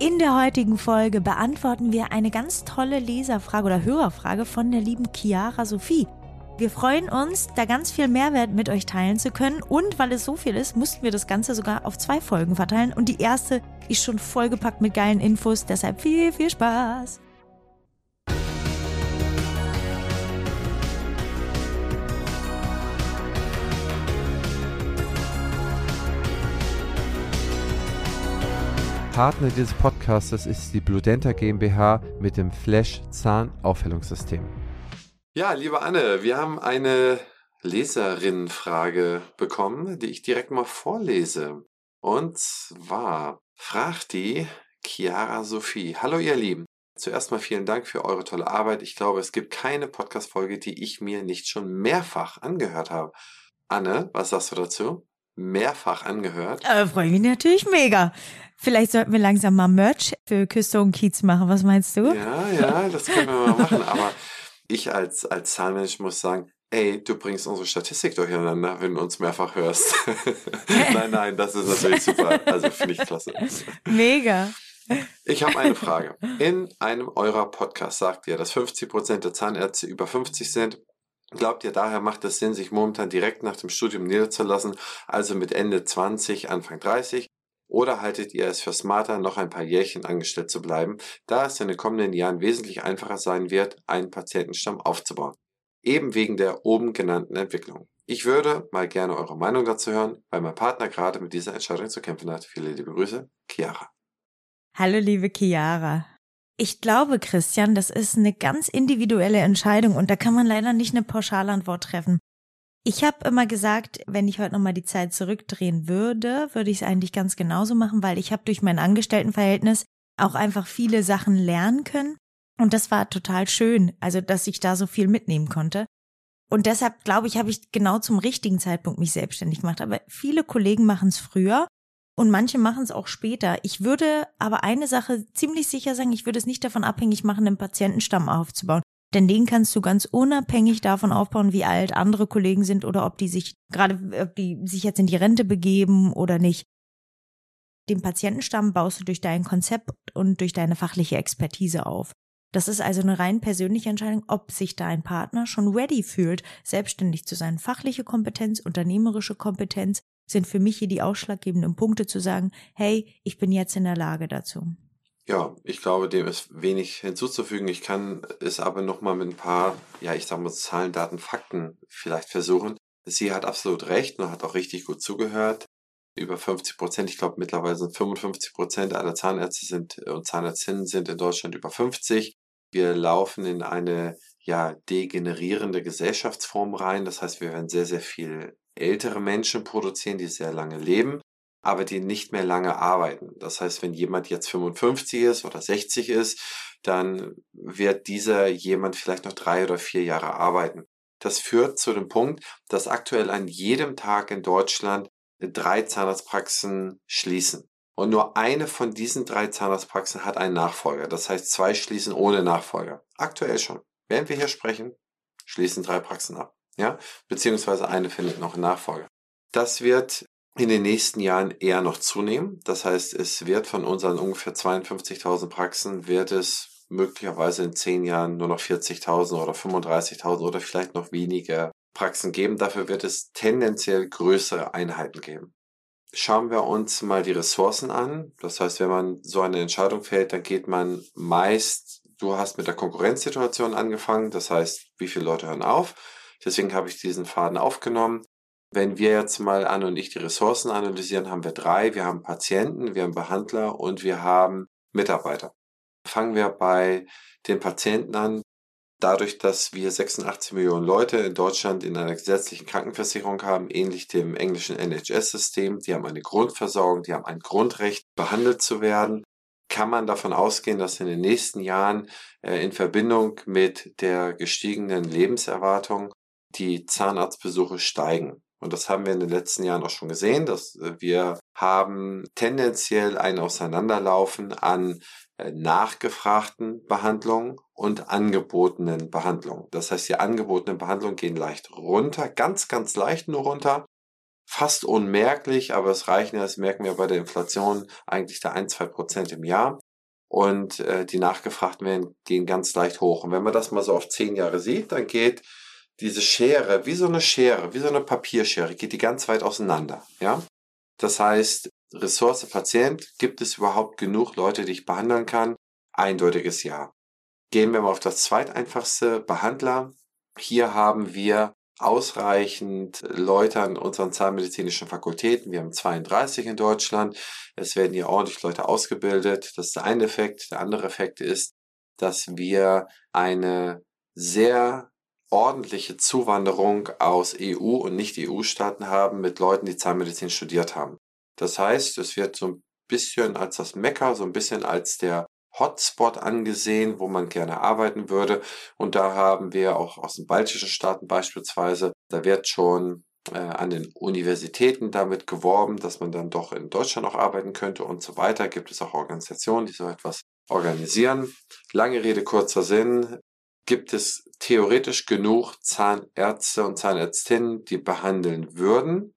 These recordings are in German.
In der heutigen Folge beantworten wir eine ganz tolle Leserfrage oder Hörerfrage von der lieben Chiara Sophie. Wir freuen uns, da ganz viel Mehrwert mit euch teilen zu können. Und weil es so viel ist, mussten wir das Ganze sogar auf zwei Folgen verteilen. Und die erste ist schon vollgepackt mit geilen Infos. Deshalb viel, viel Spaß. Partner dieses Podcastes ist die Bludenta GmbH mit dem Flash Zahnaufhellungssystem. Ja, liebe Anne, wir haben eine Leserinnenfrage bekommen, die ich direkt mal vorlese. Und zwar fragt die Chiara Sophie. Hallo ihr Lieben. Zuerst mal vielen Dank für eure tolle Arbeit. Ich glaube, es gibt keine Podcast-Folge, die ich mir nicht schon mehrfach angehört habe. Anne, was sagst du dazu? Mehrfach angehört? Äh, Freue mich natürlich mega. Vielleicht sollten wir langsam mal Merch für Küste und Kiez machen. Was meinst du? Ja, ja, das können wir mal machen. Aber ich als, als Zahnmensch muss sagen, ey, du bringst unsere Statistik durcheinander, wenn du uns mehrfach hörst. nein, nein, das ist natürlich super. Also finde ich klasse. Mega. Ich habe eine Frage. In einem eurer Podcasts sagt ihr, dass 50% der Zahnärzte über 50 sind. Glaubt ihr, daher macht es Sinn, sich momentan direkt nach dem Studium niederzulassen, also mit Ende 20, Anfang 30? Oder haltet ihr es für smarter, noch ein paar Jährchen angestellt zu bleiben, da es in den kommenden Jahren wesentlich einfacher sein wird, einen Patientenstamm aufzubauen? Eben wegen der oben genannten Entwicklung. Ich würde mal gerne eure Meinung dazu hören, weil mein Partner gerade mit dieser Entscheidung zu kämpfen hat. Viele liebe Grüße, Chiara. Hallo liebe Chiara. Ich glaube, Christian, das ist eine ganz individuelle Entscheidung und da kann man leider nicht eine Pauschalantwort treffen. Ich habe immer gesagt, wenn ich heute nochmal die Zeit zurückdrehen würde, würde ich es eigentlich ganz genauso machen, weil ich habe durch mein Angestelltenverhältnis auch einfach viele Sachen lernen können. Und das war total schön, also dass ich da so viel mitnehmen konnte. Und deshalb glaube ich, habe ich genau zum richtigen Zeitpunkt mich selbstständig gemacht. Aber viele Kollegen machen es früher und manche machen es auch später. Ich würde aber eine Sache ziemlich sicher sagen, ich würde es nicht davon abhängig machen, einen Patientenstamm aufzubauen. Denn den kannst du ganz unabhängig davon aufbauen, wie alt andere Kollegen sind oder ob die sich gerade, ob die sich jetzt in die Rente begeben oder nicht. Den Patientenstamm baust du durch dein Konzept und durch deine fachliche Expertise auf. Das ist also eine rein persönliche Entscheidung, ob sich dein Partner schon ready fühlt, selbstständig zu sein. Fachliche Kompetenz, unternehmerische Kompetenz sind für mich hier die ausschlaggebenden Punkte zu sagen, hey, ich bin jetzt in der Lage dazu. Ja, ich glaube, dem ist wenig hinzuzufügen. Ich kann es aber nochmal mit ein paar, ja, ich sag mal, Zahlen, Daten, Fakten vielleicht versuchen. Sie hat absolut recht und hat auch richtig gut zugehört. Über 50 Prozent, ich glaube mittlerweile sind 55 Prozent aller Zahnärzte sind und Zahnärztinnen sind in Deutschland über 50. Wir laufen in eine ja degenerierende Gesellschaftsform rein. Das heißt, wir werden sehr, sehr viel ältere Menschen produzieren, die sehr lange leben aber die nicht mehr lange arbeiten. Das heißt, wenn jemand jetzt 55 ist oder 60 ist, dann wird dieser jemand vielleicht noch drei oder vier Jahre arbeiten. Das führt zu dem Punkt, dass aktuell an jedem Tag in Deutschland drei Zahnarztpraxen schließen. Und nur eine von diesen drei Zahnarztpraxen hat einen Nachfolger. Das heißt, zwei schließen ohne Nachfolger. Aktuell schon. Während wir hier sprechen, schließen drei Praxen ab. Ja? Beziehungsweise eine findet noch einen Nachfolger. Das wird in den nächsten Jahren eher noch zunehmen. Das heißt, es wird von unseren ungefähr 52.000 Praxen, wird es möglicherweise in zehn Jahren nur noch 40.000 oder 35.000 oder vielleicht noch weniger Praxen geben. Dafür wird es tendenziell größere Einheiten geben. Schauen wir uns mal die Ressourcen an. Das heißt, wenn man so eine Entscheidung fällt, dann geht man meist, du hast mit der Konkurrenzsituation angefangen. Das heißt, wie viele Leute hören auf? Deswegen habe ich diesen Faden aufgenommen. Wenn wir jetzt mal Anne und ich die Ressourcen analysieren, haben wir drei. Wir haben Patienten, wir haben Behandler und wir haben Mitarbeiter. Fangen wir bei den Patienten an. Dadurch, dass wir 86 Millionen Leute in Deutschland in einer gesetzlichen Krankenversicherung haben, ähnlich dem englischen NHS-System, die haben eine Grundversorgung, die haben ein Grundrecht, behandelt zu werden, kann man davon ausgehen, dass in den nächsten Jahren äh, in Verbindung mit der gestiegenen Lebenserwartung die Zahnarztbesuche steigen. Und das haben wir in den letzten Jahren auch schon gesehen, dass äh, wir haben tendenziell ein Auseinanderlaufen an äh, nachgefragten Behandlungen und angebotenen Behandlungen. Das heißt, die angebotenen Behandlungen gehen leicht runter, ganz, ganz leicht nur runter. Fast unmerklich, aber es reichen ja, das merken wir bei der Inflation eigentlich da ein, zwei Prozent im Jahr. und äh, die nachgefragten werden, gehen ganz leicht hoch. Und wenn man das mal so auf zehn Jahre sieht, dann geht diese Schere, wie so eine Schere, wie so eine Papierschere, geht die ganz weit auseinander. Ja? Das heißt, Ressource Patient, gibt es überhaupt genug Leute, die ich behandeln kann? Eindeutiges Ja. Gehen wir mal auf das zweiteinfachste Behandler. Hier haben wir ausreichend Leute an unseren zahnmedizinischen Fakultäten. Wir haben 32 in Deutschland. Es werden hier ordentlich Leute ausgebildet. Das ist der eine Effekt. Der andere Effekt ist, dass wir eine sehr ordentliche Zuwanderung aus EU und Nicht-EU-Staaten haben mit Leuten, die Zahnmedizin studiert haben. Das heißt, es wird so ein bisschen als das Mekka, so ein bisschen als der Hotspot angesehen, wo man gerne arbeiten würde. Und da haben wir auch aus den baltischen Staaten beispielsweise, da wird schon äh, an den Universitäten damit geworben, dass man dann doch in Deutschland auch arbeiten könnte und so weiter. Gibt es auch Organisationen, die so etwas organisieren. Lange Rede, kurzer Sinn. Gibt es theoretisch genug Zahnärzte und Zahnärztinnen, die behandeln würden?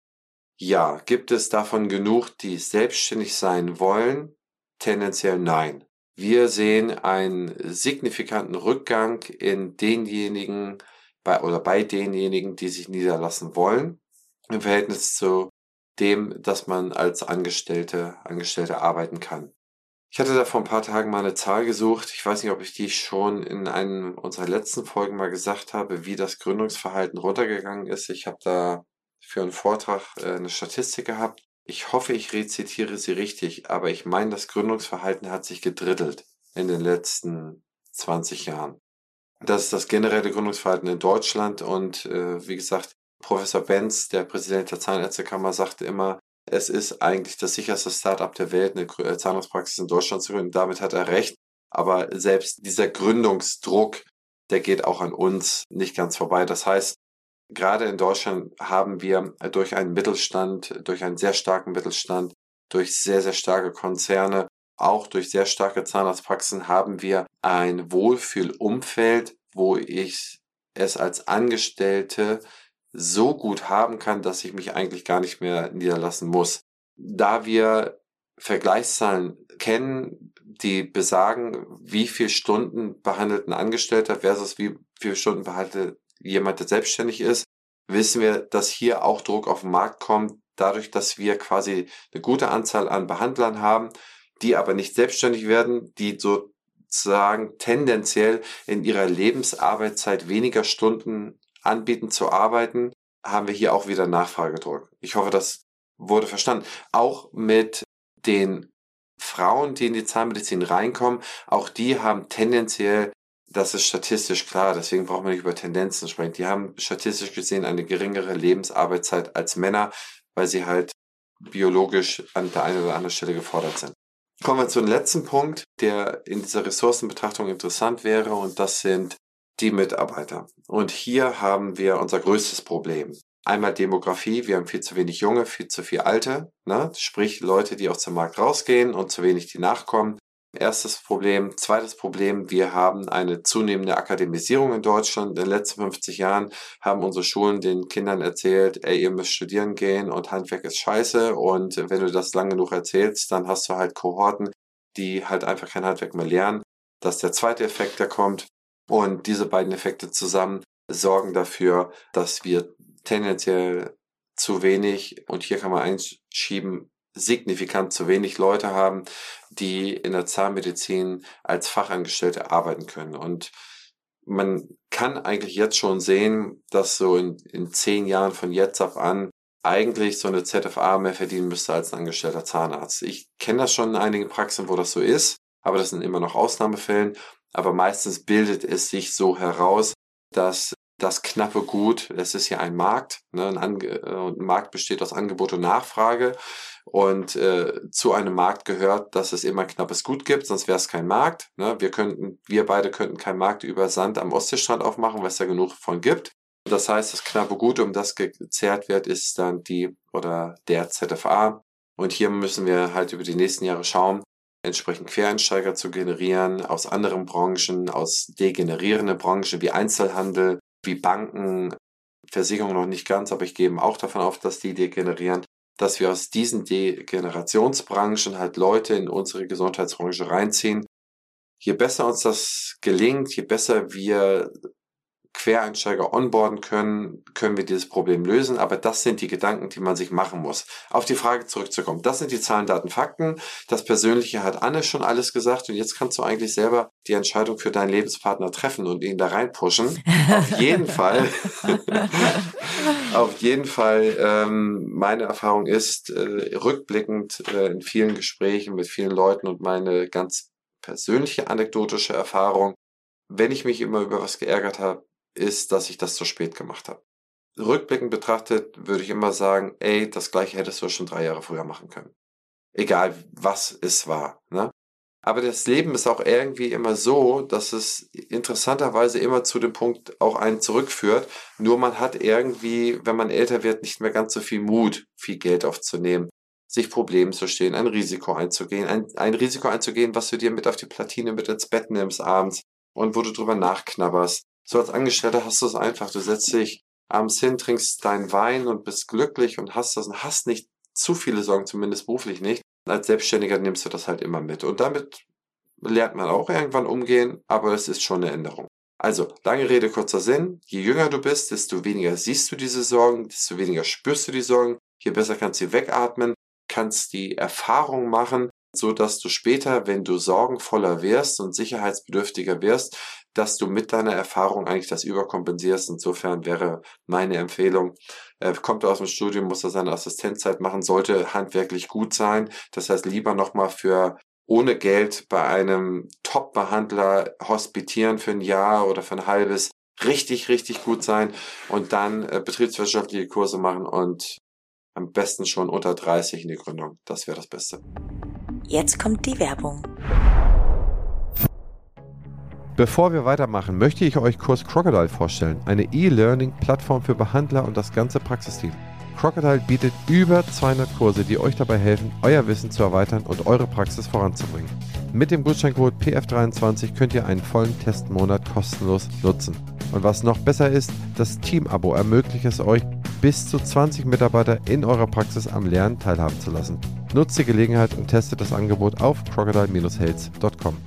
Ja. Gibt es davon genug, die selbstständig sein wollen? Tendenziell nein. Wir sehen einen signifikanten Rückgang in denjenigen bei, oder bei denjenigen, die sich niederlassen wollen, im Verhältnis zu dem, dass man als Angestellte, Angestellte arbeiten kann. Ich hatte da vor ein paar Tagen mal eine Zahl gesucht. Ich weiß nicht, ob ich die schon in einem unserer letzten Folgen mal gesagt habe, wie das Gründungsverhalten runtergegangen ist. Ich habe da für einen Vortrag äh, eine Statistik gehabt ich hoffe, ich rezitiere sie richtig, aber ich meine, das Gründungsverhalten hat sich gedrittelt in den letzten 20 Jahren. Das ist das generelle Gründungsverhalten in Deutschland und äh, wie gesagt, Professor Benz, der Präsident der Zahnärztekammer, sagte immer, es ist eigentlich das sicherste Startup der Welt, eine äh, Zahnarztpraxis in Deutschland zu gründen. Damit hat er recht. Aber selbst dieser Gründungsdruck, der geht auch an uns nicht ganz vorbei. Das heißt, gerade in Deutschland haben wir durch einen Mittelstand, durch einen sehr starken Mittelstand, durch sehr, sehr starke Konzerne, auch durch sehr starke Zahnarztpraxen haben wir ein Wohlfühlumfeld, wo ich es als Angestellte so gut haben kann, dass ich mich eigentlich gar nicht mehr niederlassen muss. Da wir Vergleichszahlen kennen, die besagen, wie viel Stunden behandelt ein Angestellter versus wie viele Stunden behandelt jemand, der selbstständig ist, wissen wir, dass hier auch Druck auf den Markt kommt, dadurch, dass wir quasi eine gute Anzahl an Behandlern haben, die aber nicht selbstständig werden, die sozusagen tendenziell in ihrer Lebensarbeitszeit weniger Stunden anbieten zu arbeiten, haben wir hier auch wieder Nachfragedruck. Ich hoffe, das wurde verstanden. Auch mit den Frauen, die in die Zahnmedizin reinkommen, auch die haben tendenziell das ist statistisch klar, deswegen braucht man nicht über Tendenzen sprechen. Die haben statistisch gesehen eine geringere Lebensarbeitszeit als Männer, weil sie halt biologisch an der einen oder anderen Stelle gefordert sind. Kommen wir zum letzten Punkt, der in dieser Ressourcenbetrachtung interessant wäre, und das sind die Mitarbeiter. Und hier haben wir unser größtes Problem. Einmal Demografie, wir haben viel zu wenig Junge, viel zu viel Alte, ne? sprich Leute, die aus dem Markt rausgehen und zu wenig, die nachkommen. Erstes Problem. Zweites Problem, wir haben eine zunehmende Akademisierung in Deutschland. In den letzten 50 Jahren haben unsere Schulen den Kindern erzählt, ey, ihr müsst studieren gehen und Handwerk ist scheiße. Und wenn du das lang genug erzählst, dann hast du halt Kohorten, die halt einfach kein Handwerk mehr lernen. Das ist der zweite Effekt, der kommt. Und diese beiden Effekte zusammen sorgen dafür, dass wir tendenziell zu wenig, und hier kann man einschieben, signifikant zu wenig Leute haben, die in der Zahnmedizin als Fachangestellte arbeiten können. Und man kann eigentlich jetzt schon sehen, dass so in, in zehn Jahren von jetzt ab an eigentlich so eine ZFA mehr verdienen müsste als ein angestellter Zahnarzt. Ich kenne das schon in einigen Praxen, wo das so ist, aber das sind immer noch Ausnahmefällen. Aber meistens bildet es sich so heraus, dass das knappe Gut, es ist ja ein Markt, ne, ein, Ange äh, ein Markt besteht aus Angebot und Nachfrage und äh, zu einem Markt gehört, dass es immer knappes Gut gibt, sonst wäre es kein Markt. Ne? Wir könnten, wir beide könnten keinen Markt über Sand am Ostseestrand aufmachen, weil es da genug von gibt. Das heißt, das knappe Gut, um das gezehrt wird, ist dann die oder der ZFA. Und hier müssen wir halt über die nächsten Jahre schauen, entsprechend Quereinsteiger zu generieren aus anderen Branchen, aus degenerierenden Branchen wie Einzelhandel, wie Banken, Versicherungen noch nicht ganz, aber ich gehe auch davon auf, dass die degenerieren dass wir aus diesen Degenerationsbranchen halt Leute in unsere Gesundheitsbranche reinziehen, je besser uns das gelingt, je besser wir Quereinsteiger onboarden können, können wir dieses Problem lösen. Aber das sind die Gedanken, die man sich machen muss. Auf die Frage zurückzukommen. Das sind die Zahlen, Daten, Fakten. Das Persönliche hat Anne schon alles gesagt. Und jetzt kannst du eigentlich selber die Entscheidung für deinen Lebenspartner treffen und ihn da reinpushen. Auf jeden Fall. auf jeden Fall. Ähm, meine Erfahrung ist, äh, rückblickend äh, in vielen Gesprächen mit vielen Leuten und meine ganz persönliche anekdotische Erfahrung, wenn ich mich immer über was geärgert habe, ist, dass ich das zu spät gemacht habe. Rückblickend betrachtet würde ich immer sagen, ey, das gleiche hättest du schon drei Jahre früher machen können. Egal, was es war. Ne? Aber das Leben ist auch irgendwie immer so, dass es interessanterweise immer zu dem Punkt auch einen zurückführt. Nur man hat irgendwie, wenn man älter wird, nicht mehr ganz so viel Mut, viel Geld aufzunehmen, sich Problemen zu stehen, ein Risiko einzugehen, ein, ein Risiko einzugehen, was du dir mit auf die Platine mit ins Bett nimmst abends und wo du drüber nachknabberst. So als Angestellter hast du es einfach. Du setzt dich abends hin, trinkst deinen Wein und bist glücklich und hast das und hast nicht zu viele Sorgen, zumindest beruflich nicht. Als Selbstständiger nimmst du das halt immer mit. Und damit lernt man auch irgendwann umgehen, aber es ist schon eine Änderung. Also, lange Rede, kurzer Sinn. Je jünger du bist, desto weniger siehst du diese Sorgen, desto weniger spürst du die Sorgen. Je besser kannst du sie wegatmen, kannst die Erfahrung machen, so dass du später, wenn du sorgenvoller wirst und sicherheitsbedürftiger wirst, dass du mit deiner Erfahrung eigentlich das überkompensierst. Insofern wäre meine Empfehlung, äh, kommt aus dem Studium, muss er seine Assistenzzeit machen, sollte handwerklich gut sein. Das heißt, lieber nochmal für ohne Geld bei einem Top-Behandler hospitieren für ein Jahr oder für ein halbes, richtig, richtig gut sein und dann äh, betriebswirtschaftliche Kurse machen und am besten schon unter 30 in die Gründung. Das wäre das Beste. Jetzt kommt die Werbung. Bevor wir weitermachen, möchte ich euch Kurs Crocodile vorstellen, eine E-Learning-Plattform für Behandler und das ganze Praxisteam. Crocodile bietet über 200 Kurse, die euch dabei helfen, euer Wissen zu erweitern und eure Praxis voranzubringen. Mit dem Gutscheincode PF23 könnt ihr einen vollen Testmonat kostenlos nutzen. Und was noch besser ist, das Team-Abo ermöglicht es euch, bis zu 20 Mitarbeiter in eurer Praxis am Lernen teilhaben zu lassen. Nutzt die Gelegenheit und testet das Angebot auf crocodile-health.com.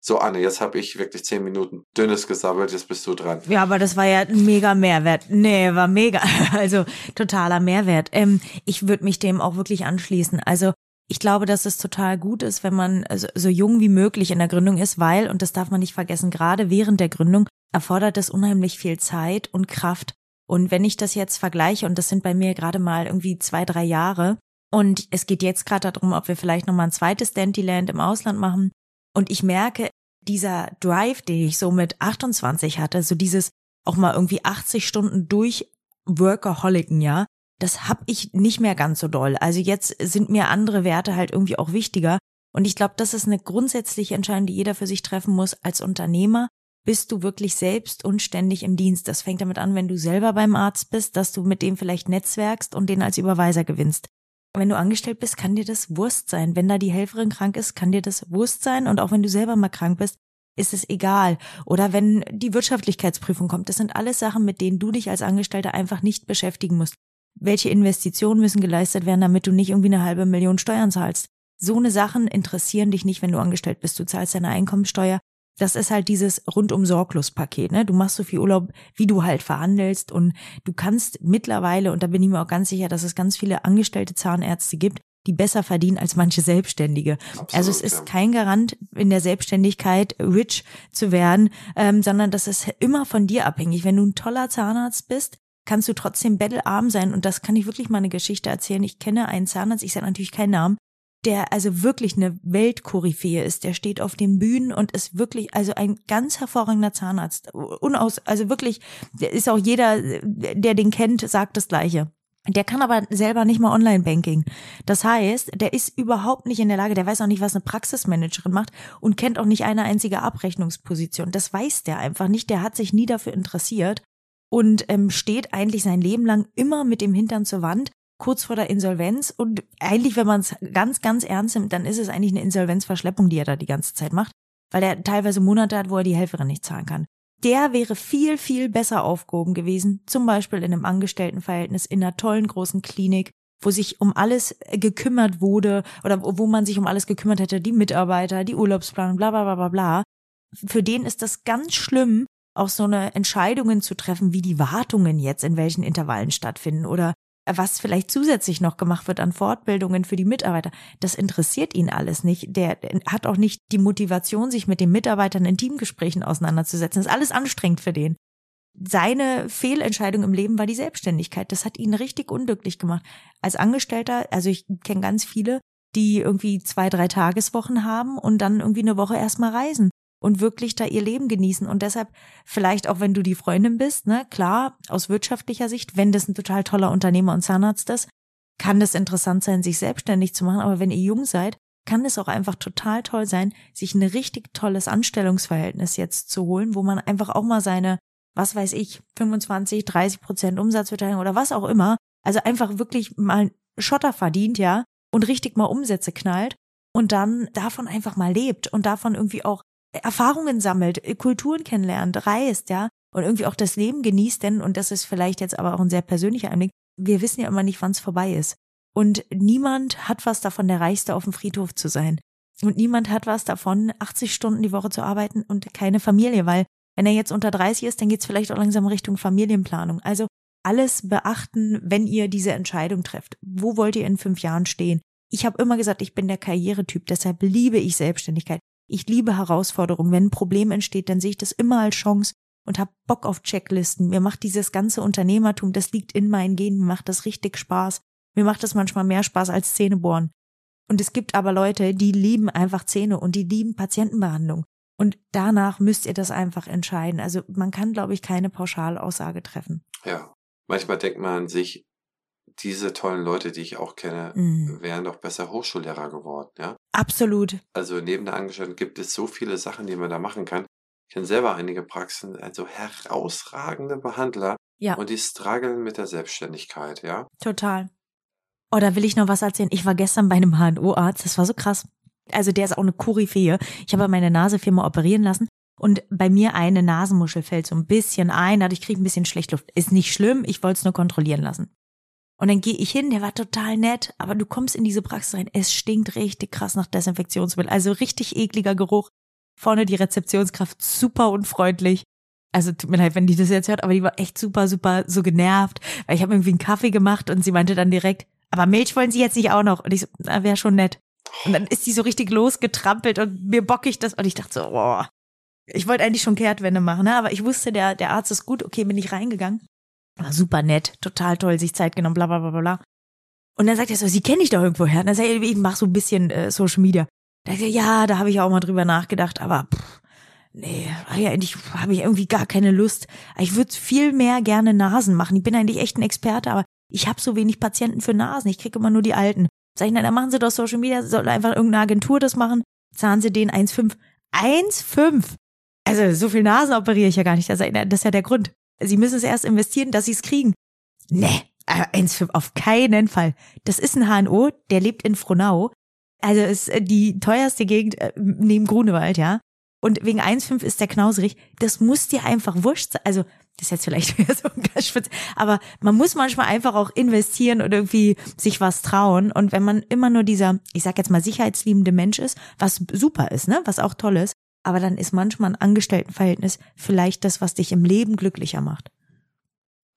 So, Anne, jetzt habe ich wirklich zehn Minuten dünnes gesammelt, jetzt bist du dran. Ja, aber das war ja ein mega Mehrwert. Nee, war mega. Also totaler Mehrwert. Ähm, ich würde mich dem auch wirklich anschließen. Also ich glaube, dass es total gut ist, wenn man so, so jung wie möglich in der Gründung ist, weil, und das darf man nicht vergessen, gerade während der Gründung erfordert es unheimlich viel Zeit und Kraft. Und wenn ich das jetzt vergleiche, und das sind bei mir gerade mal irgendwie zwei, drei Jahre, und es geht jetzt gerade darum, ob wir vielleicht nochmal ein zweites Dandyland im Ausland machen. Und ich merke, dieser Drive, den ich so mit 28 hatte, so dieses auch mal irgendwie 80 Stunden durch Workaholiken, ja, das hab ich nicht mehr ganz so doll. Also jetzt sind mir andere Werte halt irgendwie auch wichtiger. Und ich glaube, das ist eine grundsätzliche Entscheidung, die jeder für sich treffen muss. Als Unternehmer bist du wirklich selbst und ständig im Dienst. Das fängt damit an, wenn du selber beim Arzt bist, dass du mit dem vielleicht netzwerkst und den als Überweiser gewinnst. Wenn du angestellt bist, kann dir das Wurst sein. Wenn da die Helferin krank ist, kann dir das Wurst sein. Und auch wenn du selber mal krank bist, ist es egal. Oder wenn die Wirtschaftlichkeitsprüfung kommt. Das sind alles Sachen, mit denen du dich als Angestellter einfach nicht beschäftigen musst. Welche Investitionen müssen geleistet werden, damit du nicht irgendwie eine halbe Million Steuern zahlst? So eine Sachen interessieren dich nicht, wenn du angestellt bist. Du zahlst deine Einkommensteuer. Das ist halt dieses rundum sorglos Paket, ne? Du machst so viel Urlaub, wie du halt verhandelst und du kannst mittlerweile, und da bin ich mir auch ganz sicher, dass es ganz viele angestellte Zahnärzte gibt, die besser verdienen als manche Selbstständige. Absolut, also es ist ja. kein Garant in der Selbstständigkeit rich zu werden, ähm, sondern das ist immer von dir abhängig. Wenn du ein toller Zahnarzt bist, kannst du trotzdem bettelarm sein. Und das kann ich wirklich mal eine Geschichte erzählen. Ich kenne einen Zahnarzt, ich sage natürlich keinen Namen, der also wirklich eine Weltkoryphäe ist. Der steht auf den Bühnen und ist wirklich also ein ganz hervorragender Zahnarzt. Unaus, also wirklich, ist auch jeder, der den kennt, sagt das Gleiche. Der kann aber selber nicht mal Online-Banking. Das heißt, der ist überhaupt nicht in der Lage, der weiß auch nicht, was eine Praxismanagerin macht und kennt auch nicht eine einzige Abrechnungsposition. Das weiß der einfach nicht. Der hat sich nie dafür interessiert und ähm, steht eigentlich sein Leben lang immer mit dem Hintern zur Wand, kurz vor der Insolvenz. Und eigentlich, wenn man es ganz, ganz ernst nimmt, dann ist es eigentlich eine Insolvenzverschleppung, die er da die ganze Zeit macht, weil er teilweise Monate hat, wo er die Helferin nicht zahlen kann der wäre viel, viel besser aufgehoben gewesen, zum Beispiel in einem Angestelltenverhältnis, in einer tollen großen Klinik, wo sich um alles gekümmert wurde oder wo man sich um alles gekümmert hätte, die Mitarbeiter, die Urlaubsplanung, bla bla bla bla bla. Für den ist das ganz schlimm, auch so eine Entscheidungen zu treffen, wie die Wartungen jetzt in welchen Intervallen stattfinden oder was vielleicht zusätzlich noch gemacht wird an Fortbildungen für die Mitarbeiter. Das interessiert ihn alles nicht. Der hat auch nicht die Motivation, sich mit den Mitarbeitern in Teamgesprächen auseinanderzusetzen. Das ist alles anstrengend für den seine Fehlentscheidung im Leben war die Selbstständigkeit. Das hat ihn richtig unglücklich gemacht. Als Angestellter, also ich kenne ganz viele, die irgendwie zwei, drei Tageswochen haben und dann irgendwie eine Woche erstmal reisen und wirklich da ihr Leben genießen. Und deshalb, vielleicht auch wenn du die Freundin bist, ne, klar, aus wirtschaftlicher Sicht, wenn das ein total toller Unternehmer und Zahnarzt ist, kann das interessant sein, sich selbstständig zu machen. Aber wenn ihr jung seid, kann es auch einfach total toll sein, sich ein richtig tolles Anstellungsverhältnis jetzt zu holen, wo man einfach auch mal seine was weiß ich, 25, 30 Prozent Umsatzbeteiligung oder was auch immer. Also einfach wirklich mal Schotter verdient, ja, und richtig mal Umsätze knallt und dann davon einfach mal lebt und davon irgendwie auch Erfahrungen sammelt, Kulturen kennenlernt, reist, ja, und irgendwie auch das Leben genießt, denn, und das ist vielleicht jetzt aber auch ein sehr persönlicher Einblick, wir wissen ja immer nicht, wann es vorbei ist. Und niemand hat was davon, der Reichste auf dem Friedhof zu sein. Und niemand hat was davon, 80 Stunden die Woche zu arbeiten und keine Familie, weil wenn er jetzt unter 30 ist, dann geht es vielleicht auch langsam Richtung Familienplanung. Also alles beachten, wenn ihr diese Entscheidung trefft. Wo wollt ihr in fünf Jahren stehen? Ich habe immer gesagt, ich bin der Karrieretyp, deshalb liebe ich Selbstständigkeit. Ich liebe Herausforderungen. Wenn ein Problem entsteht, dann sehe ich das immer als Chance und habe Bock auf Checklisten. Mir macht dieses ganze Unternehmertum, das liegt in meinen Genen, mir macht das richtig Spaß. Mir macht das manchmal mehr Spaß als Zähnebohren. Und es gibt aber Leute, die lieben einfach Zähne und die lieben Patientenbehandlung. Und danach müsst ihr das einfach entscheiden. Also man kann, glaube ich, keine Pauschalaussage treffen. Ja, manchmal denkt man an sich, diese tollen Leute, die ich auch kenne, mm. wären doch besser Hochschullehrer geworden, ja? Absolut. Also neben der Angestellten gibt es so viele Sachen, die man da machen kann. Ich kenne selber einige Praxen, also herausragende Behandler. Ja. Und die strugglen mit der Selbstständigkeit, ja? Total. Oh, da will ich noch was erzählen. Ich war gestern bei einem HNO-Arzt, das war so krass also der ist auch eine Koryphäe. Ich habe meine Nase viermal operieren lassen und bei mir eine Nasenmuschel fällt so ein bisschen ein, dadurch kriege ich ein bisschen schlecht Luft. Ist nicht schlimm, ich wollte es nur kontrollieren lassen. Und dann gehe ich hin, der war total nett, aber du kommst in diese Praxis rein, es stinkt richtig krass nach Desinfektionsmittel, also richtig ekliger Geruch. Vorne die Rezeptionskraft super unfreundlich. Also tut mir leid, wenn die das jetzt hört, aber die war echt super, super so genervt, weil ich habe irgendwie einen Kaffee gemacht und sie meinte dann direkt, aber Milch wollen Sie jetzt nicht auch noch? Und ich so, na, wäre schon nett. Und dann ist die so richtig losgetrampelt und mir bock ich das und ich dachte so, boah. Ich wollte eigentlich schon Kehrtwende machen, ne? aber ich wusste, der, der Arzt ist gut, okay, bin ich reingegangen. War super nett, total toll, sich Zeit genommen, bla bla bla bla. Und dann sagt er so, sie kenne ich doch irgendwo her. Dann sagt er, ich mach so ein bisschen äh, Social Media. Da sagt er, ja, da habe ich auch mal drüber nachgedacht, aber pff, nee, eigentlich habe ich irgendwie gar keine Lust. Ich würde viel mehr gerne Nasen machen. Ich bin eigentlich echt ein Experte, aber ich habe so wenig Patienten für Nasen. Ich kriege immer nur die alten. Sag ich, na, dann machen Sie doch Social Media, soll einfach irgendeine Agentur das machen, zahlen Sie den 1,5. 1,5! Also so viel Nasen operiere ich ja gar nicht. Das ist ja der Grund. Sie müssen es erst investieren, dass Sie es kriegen. Nee, 1,5 auf keinen Fall. Das ist ein HNO, der lebt in Frohnau. Also ist äh, die teuerste Gegend äh, neben Grunewald, ja. Und wegen 1,5 ist der knauserig. Das muss dir einfach wurscht sein. Also das ist jetzt vielleicht wieder so ein Gaspitz, aber man muss manchmal einfach auch investieren und irgendwie sich was trauen. Und wenn man immer nur dieser, ich sag jetzt mal, sicherheitsliebende Mensch ist, was super ist, ne, was auch toll ist, aber dann ist manchmal ein Angestelltenverhältnis vielleicht das, was dich im Leben glücklicher macht.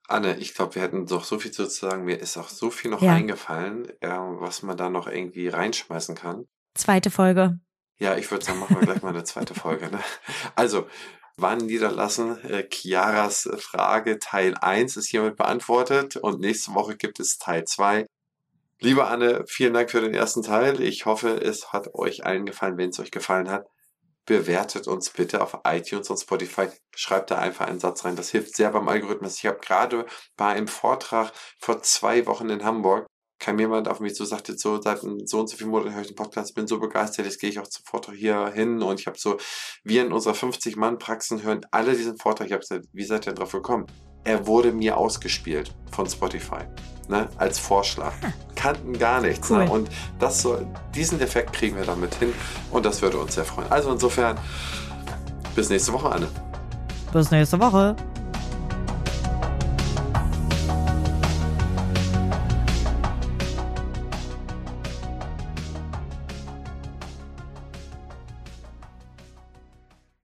Anne, ich glaube, wir hätten doch so viel zu sagen. Mir ist auch so viel noch ja. eingefallen, was man da noch irgendwie reinschmeißen kann. Zweite Folge. Ja, ich würde sagen, machen wir gleich mal eine zweite Folge. Ne? Also, wann niederlassen? Äh, Chiaras Frage Teil 1 ist hiermit beantwortet und nächste Woche gibt es Teil 2. Liebe Anne, vielen Dank für den ersten Teil. Ich hoffe, es hat euch allen gefallen. Wenn es euch gefallen hat, bewertet uns bitte auf iTunes und Spotify. Schreibt da einfach einen Satz rein. Das hilft sehr beim Algorithmus. Ich habe gerade bei einem Vortrag vor zwei Wochen in Hamburg kam jemand auf mich zu, sagte so, seit so und so vielen Monaten höre ich den Podcast, bin so begeistert, jetzt gehe ich auch zum Vortrag hier hin und ich habe so, wir in unserer 50-Mann-Praxen hören alle diesen Vortrag. Ich habe gesagt, wie seid ihr drauf gekommen? Er wurde mir ausgespielt von Spotify, ne, als Vorschlag. Hm. Kannten gar nichts. Ne? Cool. Ne? Und das so, diesen Effekt kriegen wir damit hin und das würde uns sehr freuen. Also insofern, bis nächste Woche, Anne. Bis nächste Woche.